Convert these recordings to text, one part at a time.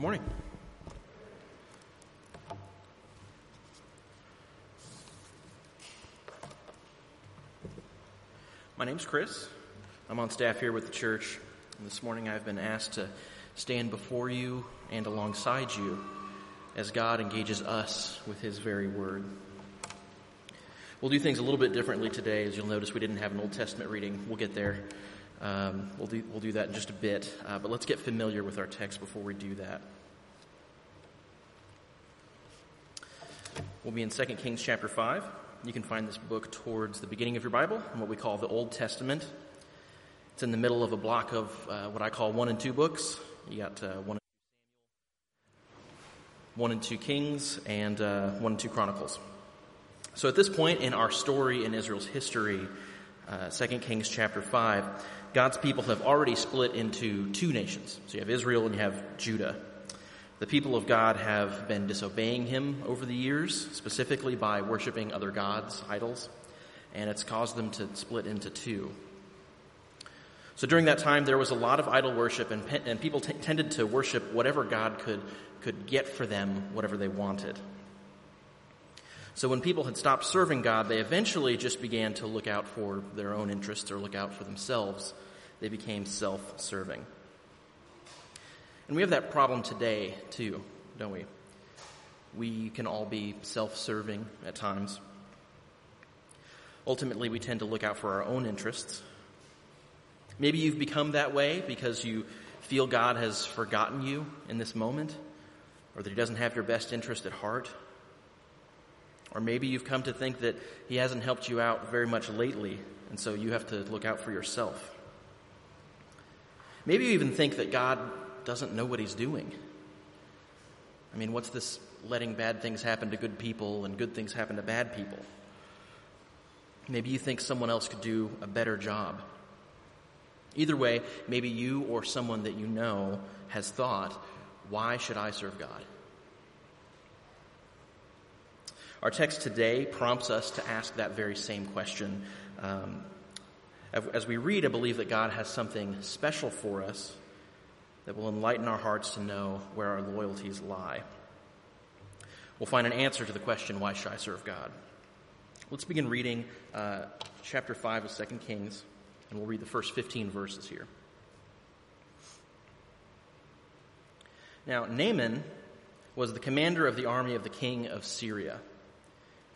Good morning. My name's Chris. I'm on staff here with the church. And this morning I've been asked to stand before you and alongside you as God engages us with His very word. We'll do things a little bit differently today. As you'll notice, we didn't have an Old Testament reading. We'll get there. Um, we'll, do, we'll do that in just a bit. Uh, but let's get familiar with our text before we do that. We'll be in 2 Kings chapter 5. You can find this book towards the beginning of your Bible, in what we call the Old Testament. It's in the middle of a block of uh, what I call one and two books. You got uh, one, one and two Kings and uh, one and two Chronicles. So at this point in our story in Israel's history, uh, 2 Kings chapter 5, God's people have already split into two nations. So you have Israel and you have Judah. The people of God have been disobeying him over the years, specifically by worshiping other gods, idols, and it's caused them to split into two. So during that time, there was a lot of idol worship, and, and people t- tended to worship whatever God could, could get for them, whatever they wanted. So when people had stopped serving God, they eventually just began to look out for their own interests or look out for themselves. They became self serving. And we have that problem today, too, don't we? We can all be self serving at times. Ultimately, we tend to look out for our own interests. Maybe you've become that way because you feel God has forgotten you in this moment, or that He doesn't have your best interest at heart. Or maybe you've come to think that He hasn't helped you out very much lately, and so you have to look out for yourself. Maybe you even think that God doesn't know what He's doing. I mean, what's this letting bad things happen to good people and good things happen to bad people? Maybe you think someone else could do a better job. Either way, maybe you or someone that you know has thought, why should I serve God? Our text today prompts us to ask that very same question. Um, as we read, I believe that God has something special for us that will enlighten our hearts to know where our loyalties lie. We'll find an answer to the question, why should I serve God? Let's begin reading uh, chapter 5 of 2 Kings, and we'll read the first 15 verses here. Now, Naaman was the commander of the army of the king of Syria.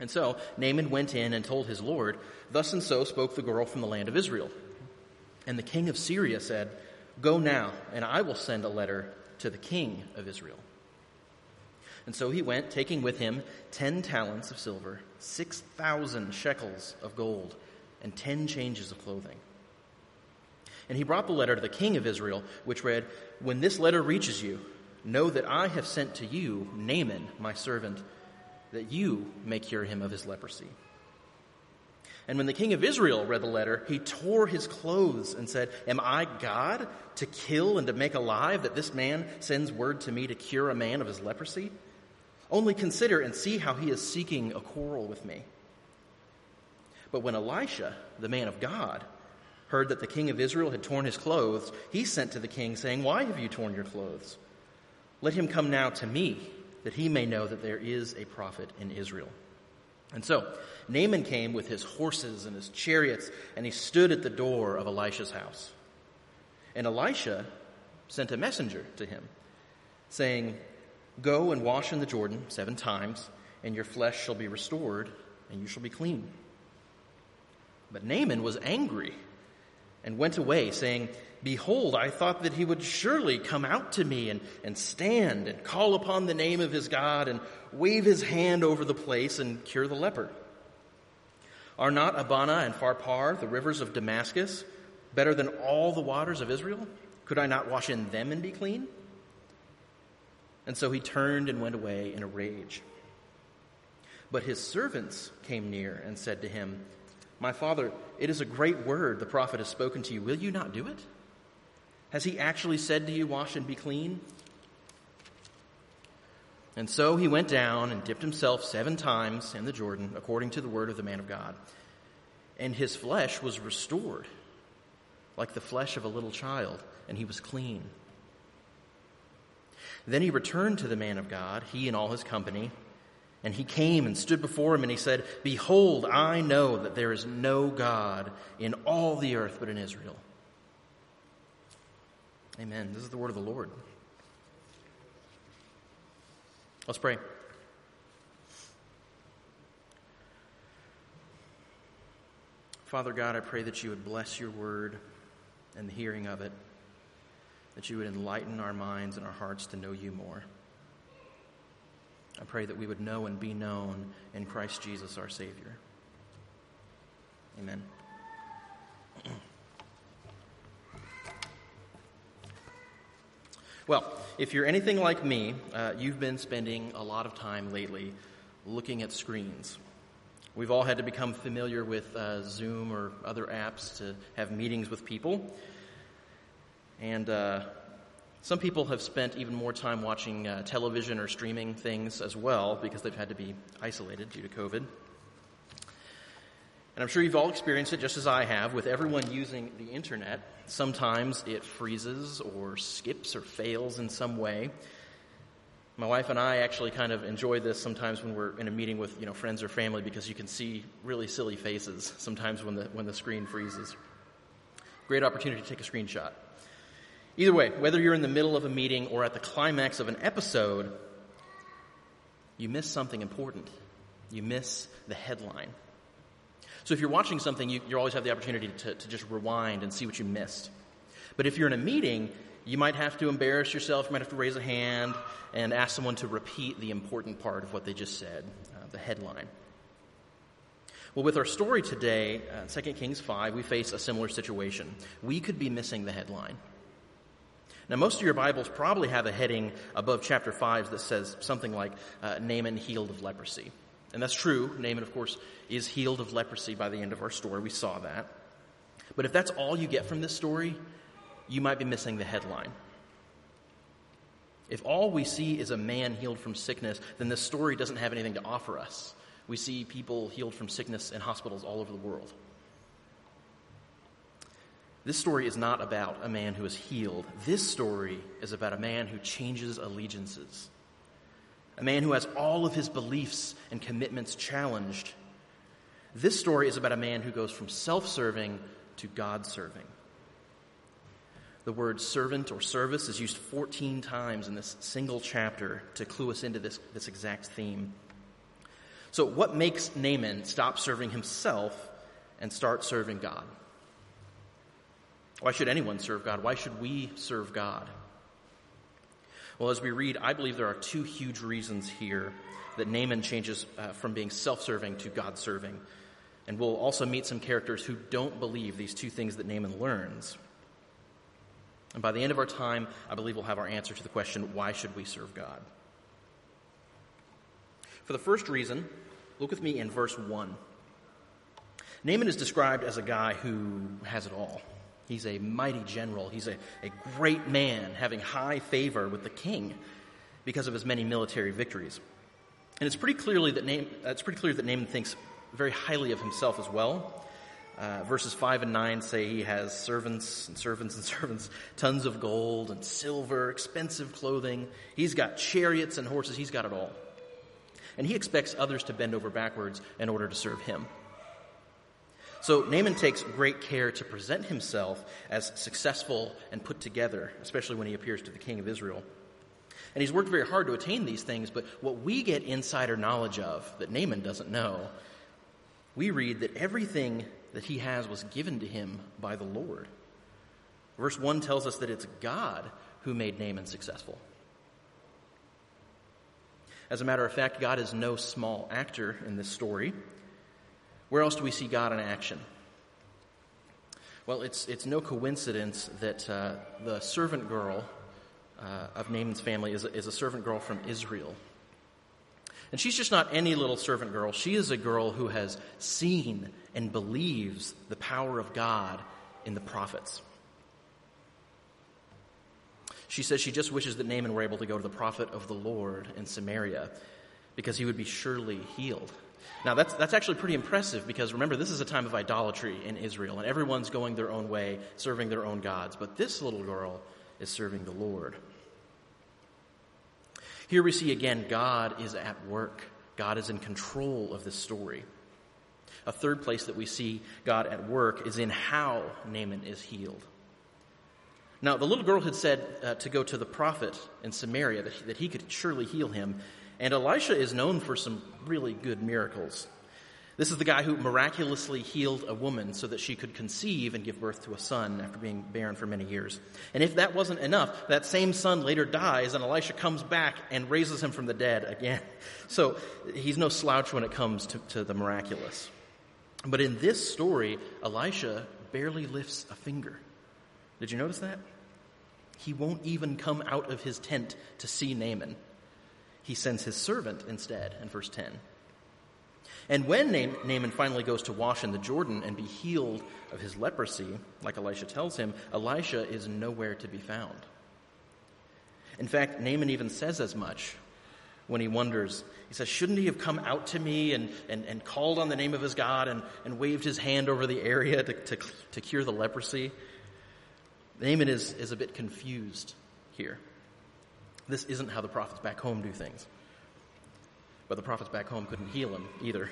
And so Naaman went in and told his Lord, Thus and so spoke the girl from the land of Israel. And the king of Syria said, Go now, and I will send a letter to the king of Israel. And so he went, taking with him ten talents of silver, six thousand shekels of gold, and ten changes of clothing. And he brought the letter to the king of Israel, which read, When this letter reaches you, know that I have sent to you Naaman, my servant that you may cure him of his leprosy. And when the king of Israel read the letter, he tore his clothes and said, Am I God to kill and to make alive that this man sends word to me to cure a man of his leprosy? Only consider and see how he is seeking a quarrel with me. But when Elisha, the man of God, heard that the king of Israel had torn his clothes, he sent to the king, saying, Why have you torn your clothes? Let him come now to me that he may know that there is a prophet in Israel. And so Naaman came with his horses and his chariots, and he stood at the door of Elisha's house. And Elisha sent a messenger to him, saying, Go and wash in the Jordan seven times, and your flesh shall be restored, and you shall be clean. But Naaman was angry and went away, saying, Behold, I thought that he would surely come out to me and, and stand and call upon the name of his God and wave his hand over the place and cure the leper. Are not Abana and Pharpar, the rivers of Damascus, better than all the waters of Israel? Could I not wash in them and be clean? And so he turned and went away in a rage. But his servants came near and said to him, My father, it is a great word the prophet has spoken to you. Will you not do it? Has he actually said to you, Wash and be clean? And so he went down and dipped himself seven times in the Jordan, according to the word of the man of God. And his flesh was restored, like the flesh of a little child, and he was clean. Then he returned to the man of God, he and all his company, and he came and stood before him, and he said, Behold, I know that there is no God in all the earth but in Israel. Amen. This is the word of the Lord. Let's pray. Father God, I pray that you would bless your word and the hearing of it that you would enlighten our minds and our hearts to know you more. I pray that we would know and be known in Christ Jesus our Savior. Amen. Well, if you're anything like me, uh, you've been spending a lot of time lately looking at screens. We've all had to become familiar with uh, Zoom or other apps to have meetings with people. And uh, some people have spent even more time watching uh, television or streaming things as well because they've had to be isolated due to COVID. And I'm sure you've all experienced it just as I have with everyone using the internet. Sometimes it freezes or skips or fails in some way. My wife and I actually kind of enjoy this sometimes when we're in a meeting with you know friends or family because you can see really silly faces sometimes when the when the screen freezes. Great opportunity to take a screenshot. Either way, whether you're in the middle of a meeting or at the climax of an episode, you miss something important. You miss the headline. So if you're watching something, you, you always have the opportunity to, to just rewind and see what you missed. But if you're in a meeting, you might have to embarrass yourself, you might have to raise a hand and ask someone to repeat the important part of what they just said, uh, the headline. Well, with our story today, uh, 2 Kings 5, we face a similar situation. We could be missing the headline. Now, most of your Bibles probably have a heading above chapter 5 that says something like uh, Naaman healed of leprosy. And that's true. Naaman, of course, is healed of leprosy by the end of our story. We saw that. But if that's all you get from this story, you might be missing the headline. If all we see is a man healed from sickness, then this story doesn't have anything to offer us. We see people healed from sickness in hospitals all over the world. This story is not about a man who is healed. This story is about a man who changes allegiances. A man who has all of his beliefs and commitments challenged. This story is about a man who goes from self serving to God serving. The word servant or service is used 14 times in this single chapter to clue us into this, this exact theme. So, what makes Naaman stop serving himself and start serving God? Why should anyone serve God? Why should we serve God? Well, as we read, I believe there are two huge reasons here that Naaman changes uh, from being self serving to God serving. And we'll also meet some characters who don't believe these two things that Naaman learns. And by the end of our time, I believe we'll have our answer to the question why should we serve God? For the first reason, look with me in verse 1. Naaman is described as a guy who has it all. He's a mighty general. He's a, a great man, having high favor with the king because of his many military victories. And it's pretty clearly that Naaman, it's pretty clear that Naaman thinks very highly of himself as well. Uh, verses 5 and 9 say he has servants and servants and servants, tons of gold and silver, expensive clothing. He's got chariots and horses. He's got it all. And he expects others to bend over backwards in order to serve him. So Naaman takes great care to present himself as successful and put together, especially when he appears to the king of Israel. And he's worked very hard to attain these things, but what we get insider knowledge of that Naaman doesn't know, we read that everything that he has was given to him by the Lord. Verse 1 tells us that it's God who made Naaman successful. As a matter of fact, God is no small actor in this story. Where else do we see God in action? Well, it's, it's no coincidence that uh, the servant girl uh, of Naaman's family is is a servant girl from Israel. And she's just not any little servant girl. She is a girl who has seen and believes the power of God in the prophets. She says she just wishes that Naaman were able to go to the prophet of the Lord in Samaria because he would be surely healed. Now, that's, that's actually pretty impressive because remember, this is a time of idolatry in Israel, and everyone's going their own way, serving their own gods. But this little girl is serving the Lord. Here we see again, God is at work. God is in control of this story. A third place that we see God at work is in how Naaman is healed. Now, the little girl had said uh, to go to the prophet in Samaria that, that he could surely heal him, and Elisha is known for some really good miracles. This is the guy who miraculously healed a woman so that she could conceive and give birth to a son after being barren for many years. And if that wasn't enough, that same son later dies and Elisha comes back and raises him from the dead again. So he's no slouch when it comes to, to the miraculous. But in this story, Elisha barely lifts a finger. Did you notice that? He won't even come out of his tent to see Naaman he sends his servant instead in verse 10. And when Naaman finally goes to wash in the Jordan and be healed of his leprosy, like Elisha tells him, Elisha is nowhere to be found. In fact, Naaman even says as much when he wonders. He says, Shouldn't he have come out to me and, and, and called on the name of his God and, and waved his hand over the area to, to, to cure the leprosy? Naaman is, is a bit confused here. This isn't how the prophets back home do things. But the prophets back home couldn't heal him either.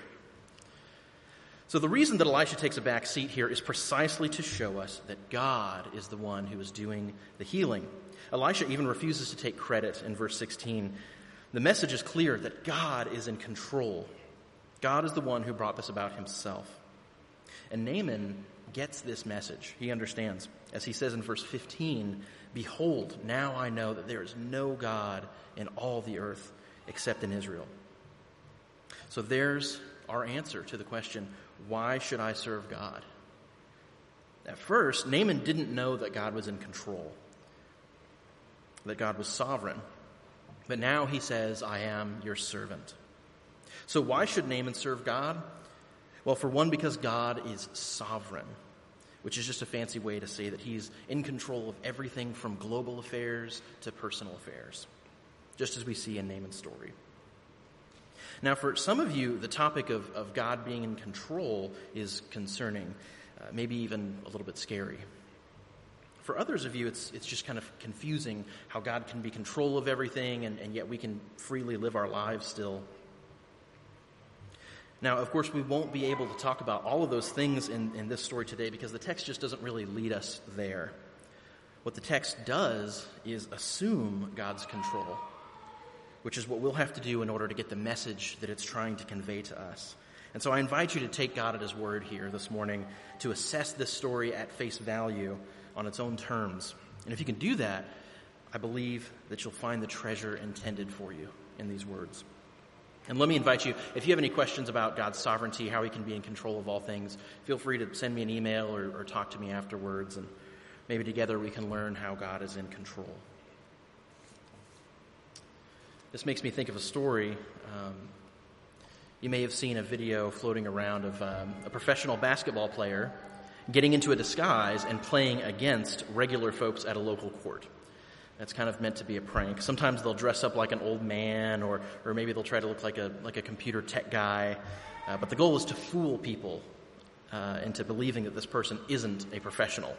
So the reason that Elisha takes a back seat here is precisely to show us that God is the one who is doing the healing. Elisha even refuses to take credit in verse 16. The message is clear that God is in control. God is the one who brought this about himself. And Naaman gets this message. He understands. As he says in verse 15, Behold, now I know that there is no God in all the earth except in Israel. So there's our answer to the question why should I serve God? At first, Naaman didn't know that God was in control, that God was sovereign. But now he says, I am your servant. So why should Naaman serve God? Well, for one, because God is sovereign which is just a fancy way to say that he's in control of everything from global affairs to personal affairs, just as we see in Naaman's story. Now, for some of you, the topic of, of God being in control is concerning, uh, maybe even a little bit scary. For others of you, it's, it's just kind of confusing how God can be control of everything and, and yet we can freely live our lives still. Now, of course, we won't be able to talk about all of those things in, in this story today because the text just doesn't really lead us there. What the text does is assume God's control, which is what we'll have to do in order to get the message that it's trying to convey to us. And so I invite you to take God at His word here this morning to assess this story at face value on its own terms. And if you can do that, I believe that you'll find the treasure intended for you in these words. And let me invite you, if you have any questions about God's sovereignty, how He can be in control of all things, feel free to send me an email or, or talk to me afterwards, and maybe together we can learn how God is in control. This makes me think of a story. Um, you may have seen a video floating around of um, a professional basketball player getting into a disguise and playing against regular folks at a local court. That's kind of meant to be a prank. Sometimes they'll dress up like an old man, or, or maybe they'll try to look like a, like a computer tech guy. Uh, but the goal is to fool people uh, into believing that this person isn't a professional.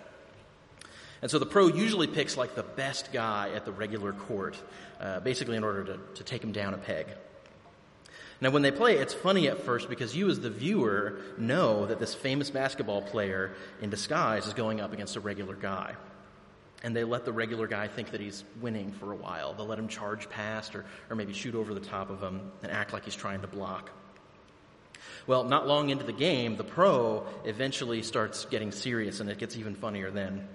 And so the pro usually picks like the best guy at the regular court, uh, basically in order to, to take him down a peg. Now, when they play, it's funny at first because you, as the viewer, know that this famous basketball player in disguise is going up against a regular guy and they let the regular guy think that he's winning for a while. They'll let him charge past or, or maybe shoot over the top of him and act like he's trying to block. Well, not long into the game, the pro eventually starts getting serious and it gets even funnier then.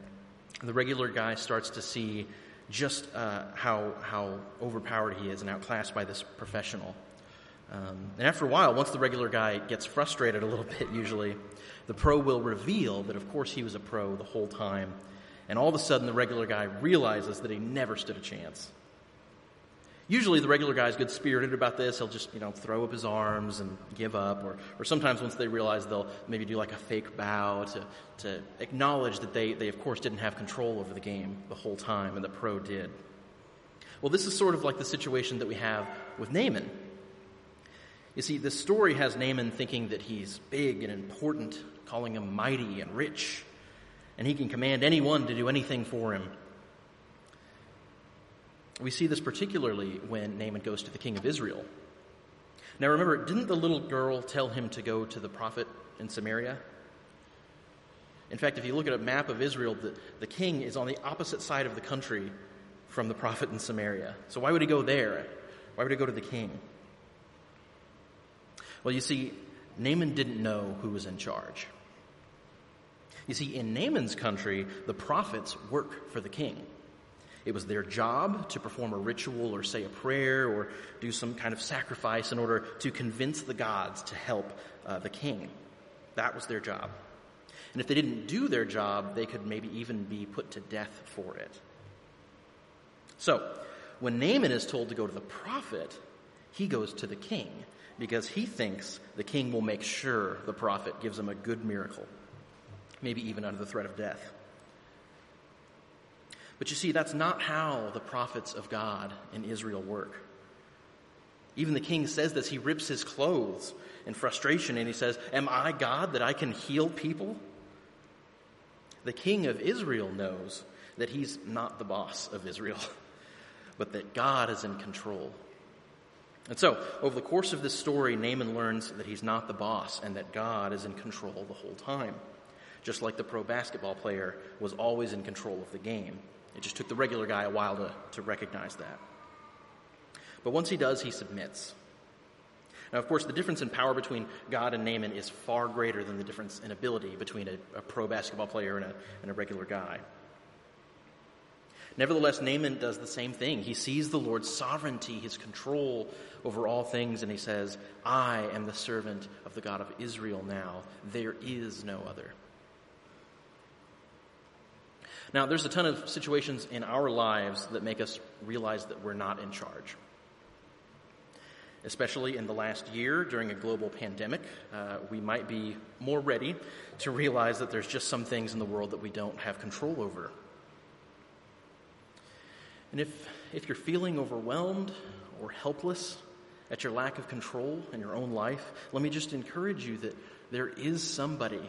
The regular guy starts to see just uh, how, how overpowered he is and outclassed by this professional. Um, and after a while, once the regular guy gets frustrated a little bit, usually, the pro will reveal that, of course, he was a pro the whole time And all of a sudden, the regular guy realizes that he never stood a chance. Usually, the regular guy is good spirited about this. He'll just, you know, throw up his arms and give up. Or, or sometimes, once they realize, they'll maybe do like a fake bow to, to acknowledge that they, they, of course, didn't have control over the game the whole time, and the pro did. Well, this is sort of like the situation that we have with Naaman. You see, this story has Naaman thinking that he's big and important, calling him mighty and rich, and he can command anyone to do anything for him. We see this particularly when Naaman goes to the king of Israel. Now remember, didn't the little girl tell him to go to the prophet in Samaria? In fact, if you look at a map of Israel, the, the king is on the opposite side of the country from the prophet in Samaria. So why would he go there? Why would he go to the king? Well, you see, Naaman didn't know who was in charge. You see, in Naaman's country, the prophets work for the king. It was their job to perform a ritual or say a prayer or do some kind of sacrifice in order to convince the gods to help uh, the king. That was their job. And if they didn't do their job, they could maybe even be put to death for it. So, when Naaman is told to go to the prophet, he goes to the king because he thinks the king will make sure the prophet gives him a good miracle, maybe even under the threat of death. But you see, that's not how the prophets of God in Israel work. Even the king says this. He rips his clothes in frustration and he says, Am I God that I can heal people? The king of Israel knows that he's not the boss of Israel, but that God is in control. And so, over the course of this story, Naaman learns that he's not the boss and that God is in control the whole time. Just like the pro basketball player was always in control of the game. It just took the regular guy a while to, to recognize that. But once he does, he submits. Now, of course, the difference in power between God and Naaman is far greater than the difference in ability between a, a pro basketball player and a, and a regular guy. Nevertheless, Naaman does the same thing. He sees the Lord's sovereignty, his control over all things, and he says, I am the servant of the God of Israel now. There is no other. Now, there's a ton of situations in our lives that make us realize that we're not in charge. Especially in the last year during a global pandemic, uh, we might be more ready to realize that there's just some things in the world that we don't have control over. And if, if you're feeling overwhelmed or helpless at your lack of control in your own life, let me just encourage you that there is somebody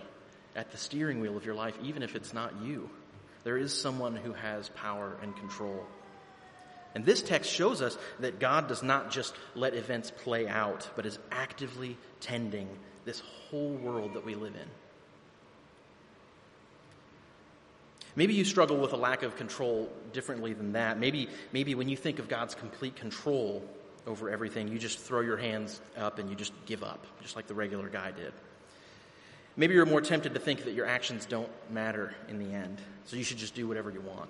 at the steering wheel of your life, even if it's not you. There is someone who has power and control. And this text shows us that God does not just let events play out, but is actively tending this whole world that we live in. Maybe you struggle with a lack of control differently than that. Maybe, maybe when you think of God's complete control over everything, you just throw your hands up and you just give up, just like the regular guy did. Maybe you're more tempted to think that your actions don't matter in the end, so you should just do whatever you want.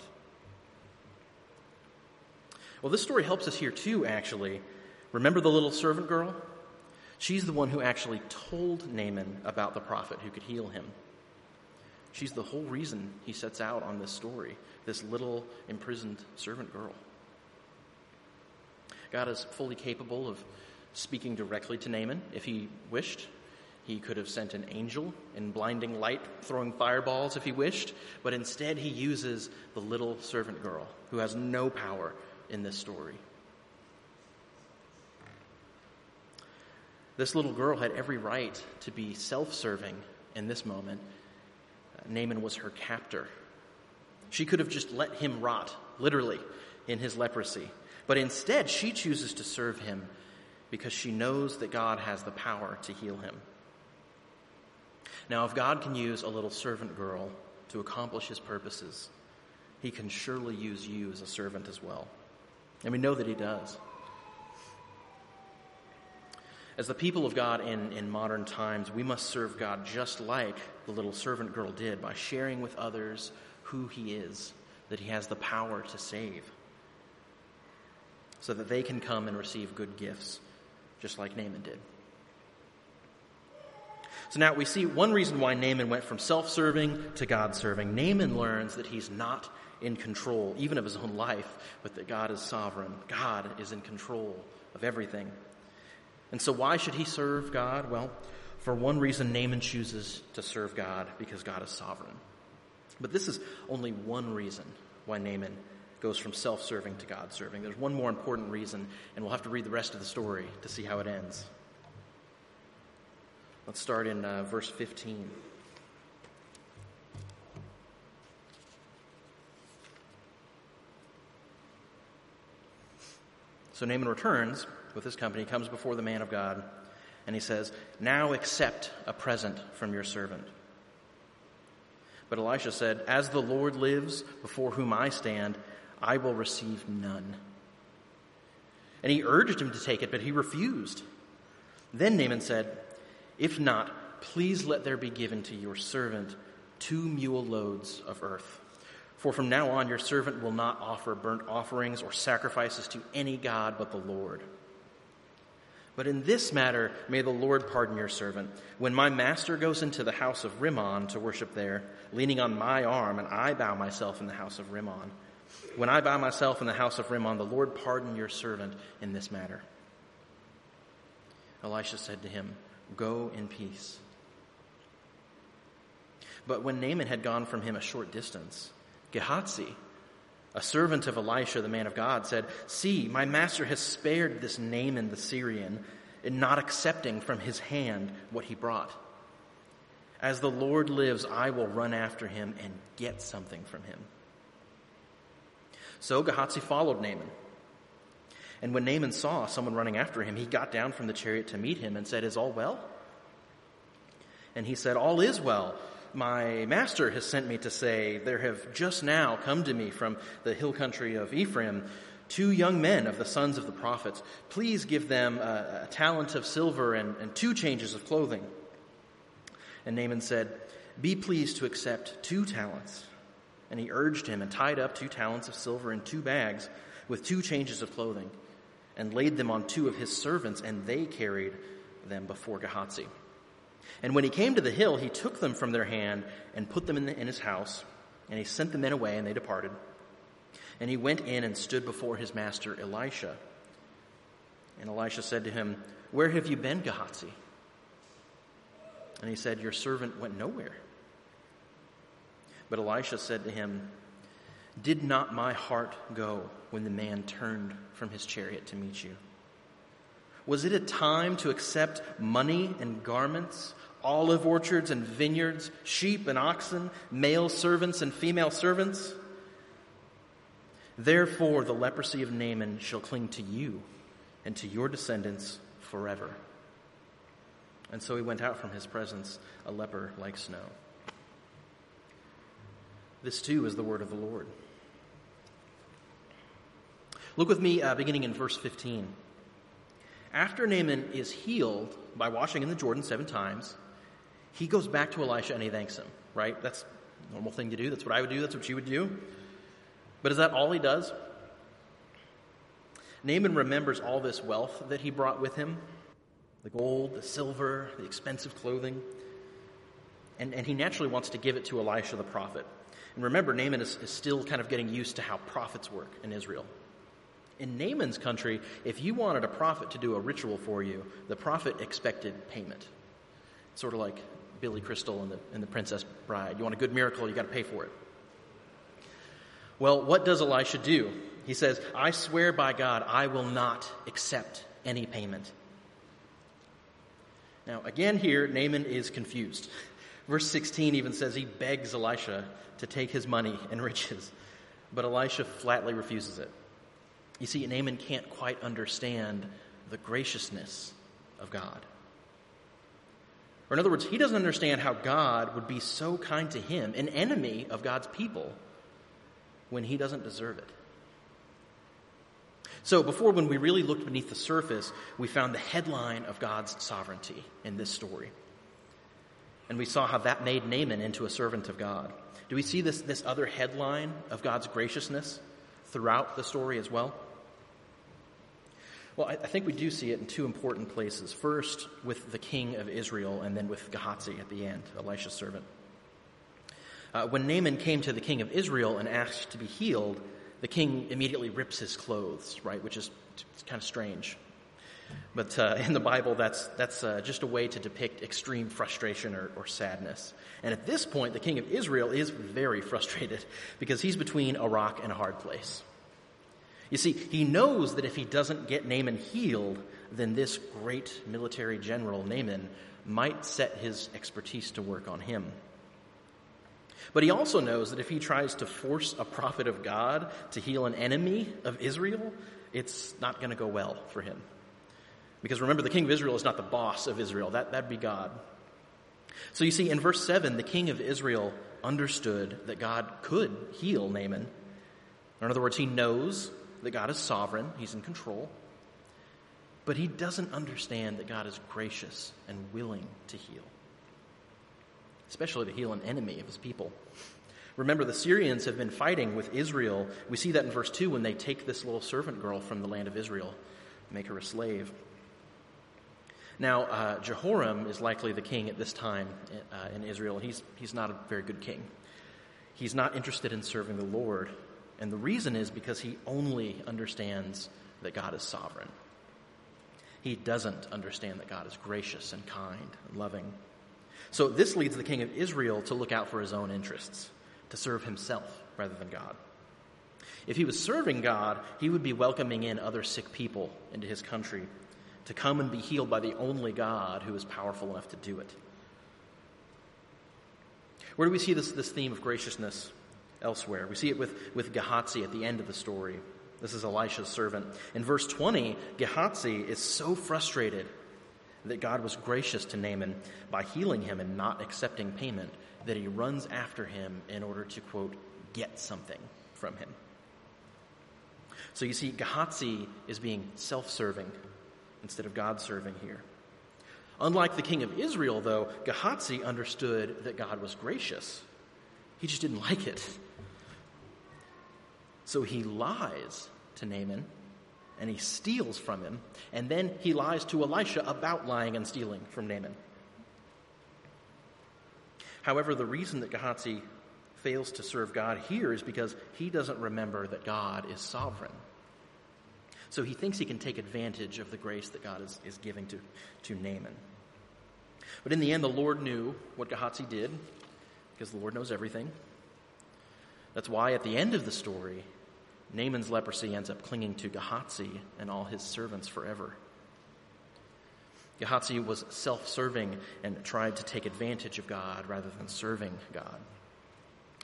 Well, this story helps us here too, actually. Remember the little servant girl? She's the one who actually told Naaman about the prophet who could heal him. She's the whole reason he sets out on this story, this little imprisoned servant girl. God is fully capable of speaking directly to Naaman if he wished. He could have sent an angel in blinding light throwing fireballs if he wished, but instead he uses the little servant girl who has no power in this story. This little girl had every right to be self serving in this moment. Uh, Naaman was her captor. She could have just let him rot, literally, in his leprosy. But instead, she chooses to serve him because she knows that God has the power to heal him. Now, if God can use a little servant girl to accomplish his purposes, he can surely use you as a servant as well. And we know that he does. As the people of God in, in modern times, we must serve God just like the little servant girl did by sharing with others who he is, that he has the power to save, so that they can come and receive good gifts, just like Naaman did. So now we see one reason why Naaman went from self serving to God serving. Naaman learns that he's not in control, even of his own life, but that God is sovereign. God is in control of everything. And so, why should he serve God? Well, for one reason, Naaman chooses to serve God because God is sovereign. But this is only one reason why Naaman goes from self serving to God serving. There's one more important reason, and we'll have to read the rest of the story to see how it ends. Let's start in uh, verse 15. So Naaman returns with his company, comes before the man of God, and he says, Now accept a present from your servant. But Elisha said, As the Lord lives, before whom I stand, I will receive none. And he urged him to take it, but he refused. Then Naaman said, If not, please let there be given to your servant two mule loads of earth. For from now on your servant will not offer burnt offerings or sacrifices to any God but the Lord. But in this matter, may the Lord pardon your servant. When my master goes into the house of Rimmon to worship there, leaning on my arm, and I bow myself in the house of Rimmon, when I bow myself in the house of Rimmon, the Lord pardon your servant in this matter. Elisha said to him, Go in peace. But when Naaman had gone from him a short distance, Gehazi, a servant of Elisha, the man of God, said, See, my master has spared this Naaman the Syrian in not accepting from his hand what he brought. As the Lord lives, I will run after him and get something from him. So Gehazi followed Naaman. And when Naaman saw someone running after him, he got down from the chariot to meet him and said, Is all well? And he said, All is well my master has sent me to say, There have just now come to me from the hill country of Ephraim two young men of the sons of the prophets. Please give them a, a talent of silver and, and two changes of clothing. And Naaman said, Be pleased to accept two talents. And he urged him and tied up two talents of silver in two bags with two changes of clothing and laid them on two of his servants, and they carried them before Gehazi. And when he came to the hill, he took them from their hand and put them in, the, in his house, and he sent the men away, and they departed. And he went in and stood before his master Elisha. And Elisha said to him, Where have you been, Gehazi? And he said, Your servant went nowhere. But Elisha said to him, Did not my heart go when the man turned from his chariot to meet you? Was it a time to accept money and garments, olive orchards and vineyards, sheep and oxen, male servants and female servants? Therefore, the leprosy of Naaman shall cling to you and to your descendants forever. And so he went out from his presence, a leper like snow. This too is the word of the Lord. Look with me, uh, beginning in verse 15. After Naaman is healed by washing in the Jordan seven times, he goes back to Elisha and he thanks him, right? That's a normal thing to do. That's what I would do. That's what you would do. But is that all he does? Naaman remembers all this wealth that he brought with him the gold, the silver, the expensive clothing. And, and he naturally wants to give it to Elisha the prophet. And remember, Naaman is, is still kind of getting used to how prophets work in Israel. In Naaman's country, if you wanted a prophet to do a ritual for you, the prophet expected payment. Sort of like Billy Crystal and the, and the Princess Bride. You want a good miracle, you got to pay for it. Well, what does Elisha do? He says, I swear by God, I will not accept any payment. Now, again, here, Naaman is confused. Verse 16 even says he begs Elisha to take his money and riches, but Elisha flatly refuses it. You see, Naaman can't quite understand the graciousness of God. Or, in other words, he doesn't understand how God would be so kind to him, an enemy of God's people, when he doesn't deserve it. So, before, when we really looked beneath the surface, we found the headline of God's sovereignty in this story. And we saw how that made Naaman into a servant of God. Do we see this, this other headline of God's graciousness throughout the story as well? Well, I, think we do see it in two important places. First, with the king of Israel, and then with Gehazi at the end, Elisha's servant. Uh, when Naaman came to the king of Israel and asked to be healed, the king immediately rips his clothes, right? Which is kind of strange. But uh, in the Bible, that's, that's uh, just a way to depict extreme frustration or, or sadness. And at this point, the king of Israel is very frustrated because he's between a rock and a hard place. You see, he knows that if he doesn't get Naaman healed, then this great military general, Naaman, might set his expertise to work on him. But he also knows that if he tries to force a prophet of God to heal an enemy of Israel, it's not going to go well for him. Because remember, the king of Israel is not the boss of Israel, that, that'd be God. So you see, in verse 7, the king of Israel understood that God could heal Naaman. In other words, he knows that God is sovereign, he's in control. But he doesn't understand that God is gracious and willing to heal especially to heal an enemy of his people. Remember, the Syrians have been fighting with Israel. We see that in verse 2 when they take this little servant girl from the land of Israel, make her a slave. Now, uh, Jehoram is likely the king at this time uh, in Israel, and he's, he's not a very good king. He's not interested in serving the Lord, and the reason is because he only understands that God is sovereign. He doesn't understand that God is gracious and kind and loving. So this leads the king of Israel to look out for his own interests, to serve himself rather than God. If he was serving God, he would be welcoming in other sick people into his country to come and be healed by the only God who is powerful enough to do it. Where do we see this, this theme of graciousness elsewhere? We see it with, with Gehazi at the end of the story. This is Elisha's servant. In verse 20, Gehazi is so frustrated that God was gracious to Naaman by healing him and not accepting payment, that he runs after him in order to, quote, get something from him. So you see, Gehazi is being self serving instead of God serving here. Unlike the king of Israel, though, Gehazi understood that God was gracious. He just didn't like it. So he lies to Naaman and he steals from him, and then he lies to Elisha about lying and stealing from Naaman. However, the reason that Gehazi fails to serve God here is because he doesn't remember that God is sovereign. So he thinks he can take advantage of the grace that God is, is giving to, to Naaman. But in the end, the Lord knew what Gehazi did, because the Lord knows everything. That's why at the end of the story, Naaman's leprosy ends up clinging to Gehazi and all his servants forever. Gehazi was self serving and tried to take advantage of God rather than serving God.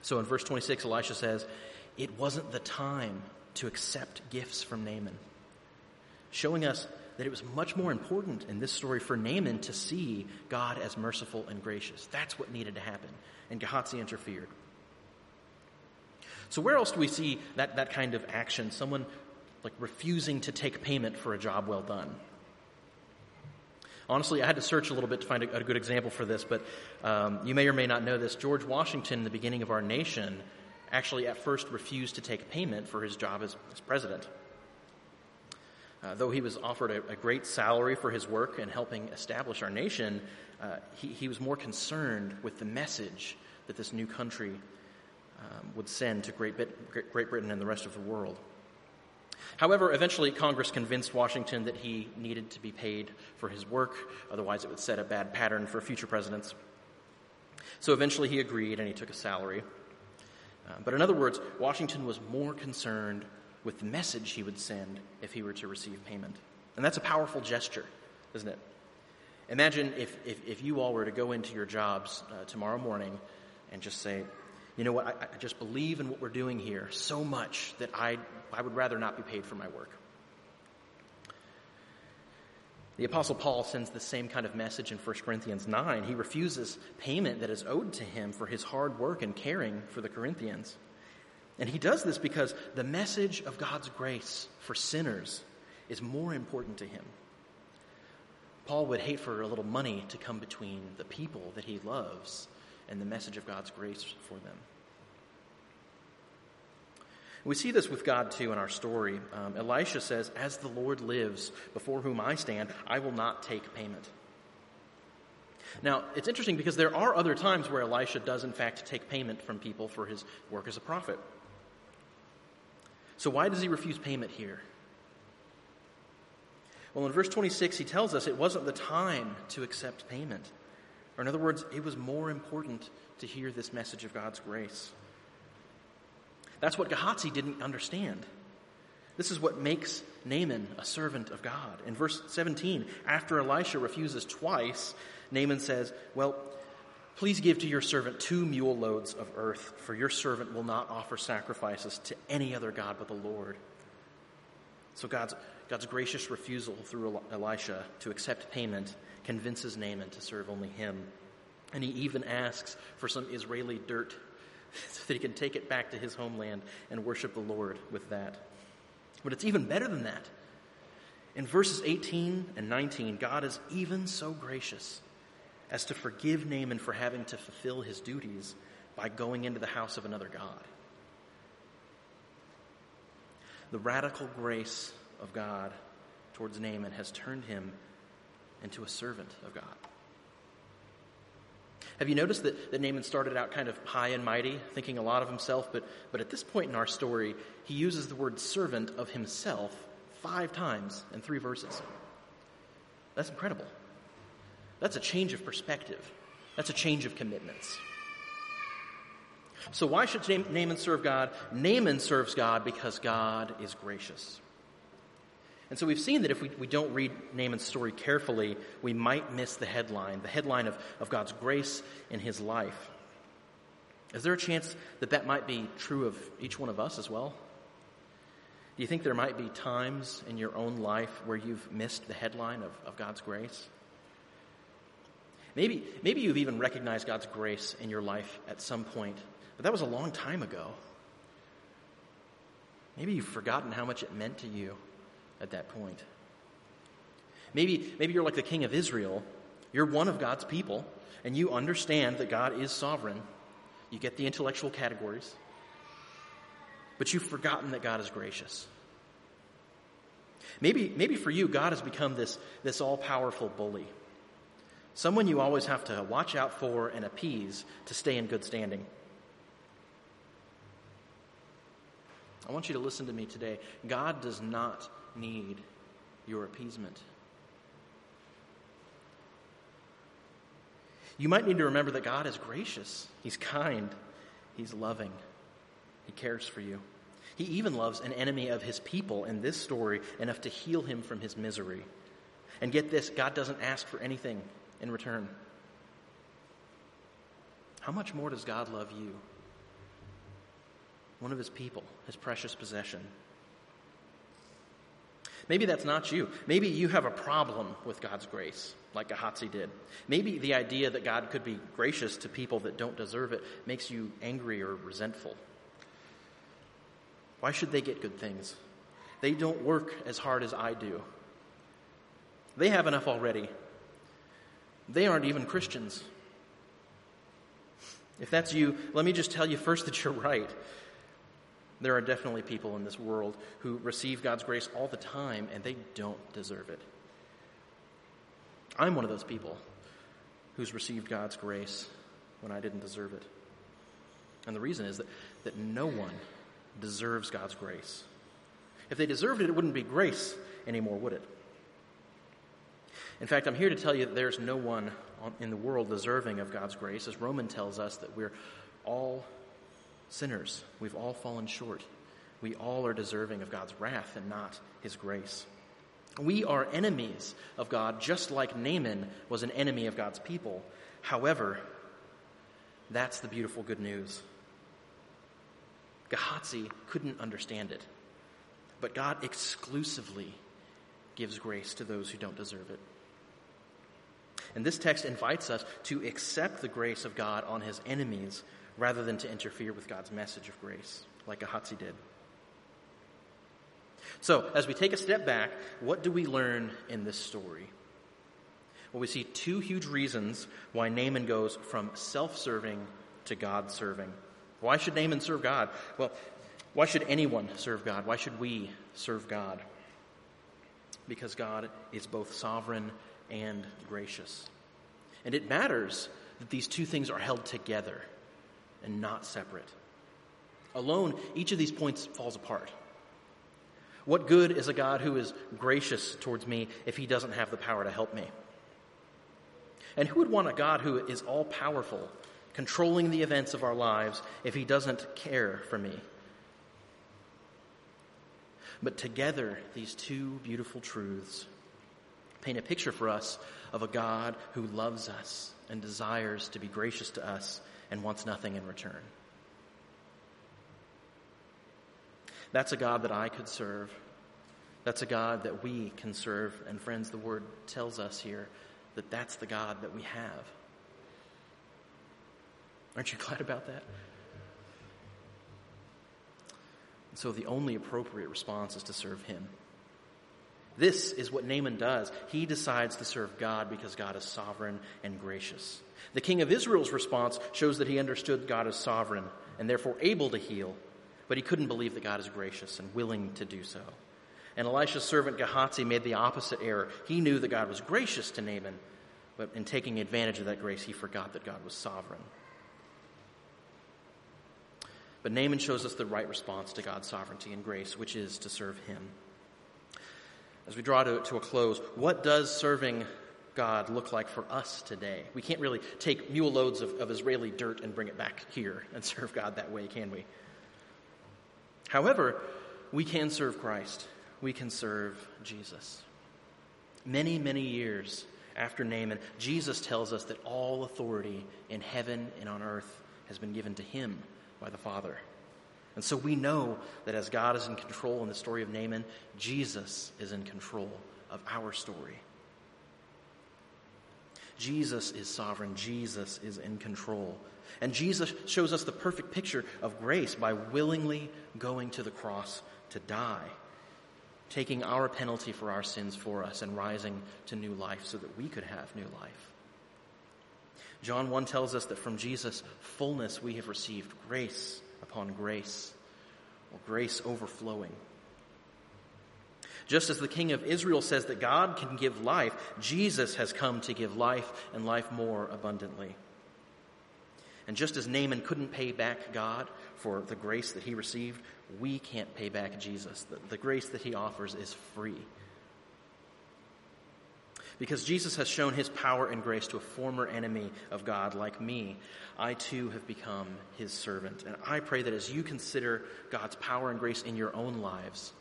So in verse 26, Elisha says, It wasn't the time to accept gifts from Naaman, showing us that it was much more important in this story for Naaman to see God as merciful and gracious. That's what needed to happen. And Gehazi interfered. So where else do we see that, that kind of action? Someone like refusing to take payment for a job well done. Honestly, I had to search a little bit to find a, a good example for this, but um, you may or may not know this. George Washington, in the beginning of our nation, actually at first refused to take payment for his job as, as president. Uh, though he was offered a, a, great salary for his work in helping establish our nation, uh, he, he was more concerned with the message that this new country um, would send to Great, Bit- Great Britain and the rest of the world. However, eventually Congress convinced Washington that he needed to be paid for his work, otherwise, it would set a bad pattern for future presidents. So eventually he agreed and he took a salary. Uh, but in other words, Washington was more concerned with the message he would send if he were to receive payment. And that's a powerful gesture, isn't it? Imagine if, if, if you all were to go into your jobs uh, tomorrow morning and just say, you know what, I, I just believe in what we're doing here so much that I, I would rather not be paid for my work. The Apostle Paul sends the same kind of message in 1 Corinthians 9. He refuses payment that is owed to him for his hard work and caring for the Corinthians. And he does this because the message of God's grace for sinners is more important to him. Paul would hate for a little money to come between the people that he loves and the message of God's grace for them. We see this with God too in our story. Um, Elisha says, As the Lord lives, before whom I stand, I will not take payment. Now, it's interesting because there are other times where Elisha does, in fact, take payment from people for his work as a prophet. So, why does he refuse payment here? Well, in verse 26, he tells us it wasn't the time to accept payment. Or, in other words, it was more important to hear this message of God's grace. That's what Gehazi didn't understand. This is what makes Naaman a servant of God. In verse 17, after Elisha refuses twice, Naaman says, Well, please give to your servant two mule loads of earth, for your servant will not offer sacrifices to any other God but the Lord. So God's, God's gracious refusal through Elisha to accept payment convinces Naaman to serve only him. And he even asks for some Israeli dirt so that he can take it back to his homeland and worship the Lord with that. But it's even better than that. In verses 18 and 19, God is even so gracious as to forgive Naaman for having to fulfill his duties by going into the house of another God. The radical grace of God towards Naaman has turned him into a servant of God. Have you noticed that, that Naaman started out kind of high and mighty, thinking a lot of himself, but, but at this point in our story, he uses the word servant of himself five times in three verses. That's incredible. That's a change of perspective. That's a change of commitments. So, why should Naaman serve God? Naaman serves God because God is gracious. And so we've seen that if we, we don't read Naaman's story carefully, we might miss the headline, the headline of, of God's grace in his life. Is there a chance that that might be true of each one of us as well? Do you think there might be times in your own life where you've missed the headline of, of God's grace? Maybe, maybe you've even recognized God's grace in your life at some point, but that was a long time ago. Maybe you've forgotten how much it meant to you at that point. Maybe, maybe you're like the king of Israel. You're one of God's people, and you understand that God is sovereign. You get the intellectual categories, but you've forgotten that God is gracious. Maybe, maybe for you, God has become this, this all powerful bully. Someone you always have to watch out for and appease to stay in good standing. I want you to listen to me today. God does not need your appeasement. You might need to remember that God is gracious, He's kind, He's loving, He cares for you. He even loves an enemy of His people in this story enough to heal him from his misery. And get this God doesn't ask for anything in return. How much more does God love you? One of His people, His precious possession. Maybe that's not you. Maybe you have a problem with God's grace, like Gehazi did. Maybe the idea that God could be gracious to people that don't deserve it makes you angry or resentful. Why should they get good things? They don't work as hard as I do. They have enough already. They aren't even Christians. If that's you, let me just tell you first that you're right. There are definitely people in this world who receive God's grace all the time and they don't deserve it. I'm one of those people who's received God's grace when I didn't deserve it. And the reason is that, that no one deserves God's grace. If they deserved it, it wouldn't be grace anymore, would it? In fact, I'm here to tell you that there's no one in the world deserving of God's grace, as Roman tells us that we're all sinners. We've all fallen short. We all are deserving of God's wrath and not his grace. We are enemies of God, just like Naaman was an enemy of God's people. However, that's the beautiful good news. Gehazi couldn't understand it, but God exclusively gives grace to those who don't deserve it. And this text invites us to accept the grace of God on his enemies rather than to interfere with God's message of grace, like Gehazi did. So, as we take a step back, what do we learn in this story? Well, we see two huge reasons why Naaman goes from self serving to God serving. Why should Naaman serve God? Well, Why should anyone serve God? Why should we serve God? Because God is both sovereign and gracious. And it matters that these two things are held together and not separate. Alone, each of these points falls apart. What good is a God who is gracious towards me if he doesn't have the power to help me? And who would want a God who is all powerful, controlling the events of our lives, if he doesn't care for me? But together, these two beautiful truths paint a picture for us of a God who loves us and desires to be gracious to us and wants nothing in return. That's a God that I could serve. That's a God that we can serve. And friends, the word tells us here that that's the God that we have. Aren't you glad about that? so the only appropriate response is to serve him. This is what Naaman does. He decides to serve God because God is sovereign and gracious. The king of Israel's response shows that he understood God as sovereign and therefore able to heal, but he couldn't believe that God is gracious and willing to do so. And Elisha's servant Gehazi made the opposite error. He knew that God was gracious to Naaman, but in taking advantage of that grace, he forgot that God was sovereign. But Naaman shows us the right response to God's sovereignty and grace, which is to serve him. As we draw to, to a close, what does serving God look like for us today? We can't really take mule loads of, of Israeli dirt and bring it back here and serve God that way, can we? However, we can serve Christ. We can serve Jesus. Many, many years after Naaman, Jesus tells us that all authority in heaven and on earth has been given to him by the Father. And so we know that as God is in control in the story of Naaman, Jesus is in control of our story. Jesus is sovereign. Jesus is in control. And Jesus shows us the perfect picture of grace by willingly going to the cross to die, taking our penalty for our sins for us and rising to new life so that we could have new life. John 1 tells us that from Jesus' fullness we have received grace upon grace, or grace overflowing. Just as the king of Israel says that God can give life, Jesus has come to give life and life more abundantly. And just as Naaman couldn't pay back God for the grace that he received, we can't pay back Jesus. The, the grace that he offers is free. Because Jesus has shown his power and grace to a former enemy of God like me, I too have become his servant. And I pray that as you consider God's power and grace in your own lives,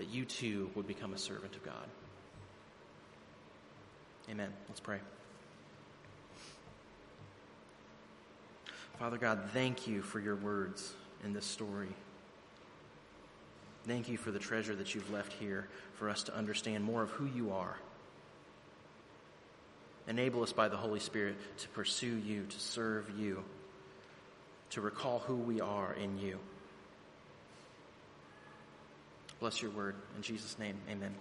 that you too would become a servant of God. Amen. Let's pray. Father God, thank you for your words in this story. Thank you for the treasure that you've left here for us to understand more of who you are. Enable us by the Holy Spirit to pursue you, to serve you, to recall who we are in you. Bless your word. In Jesus' name, amen.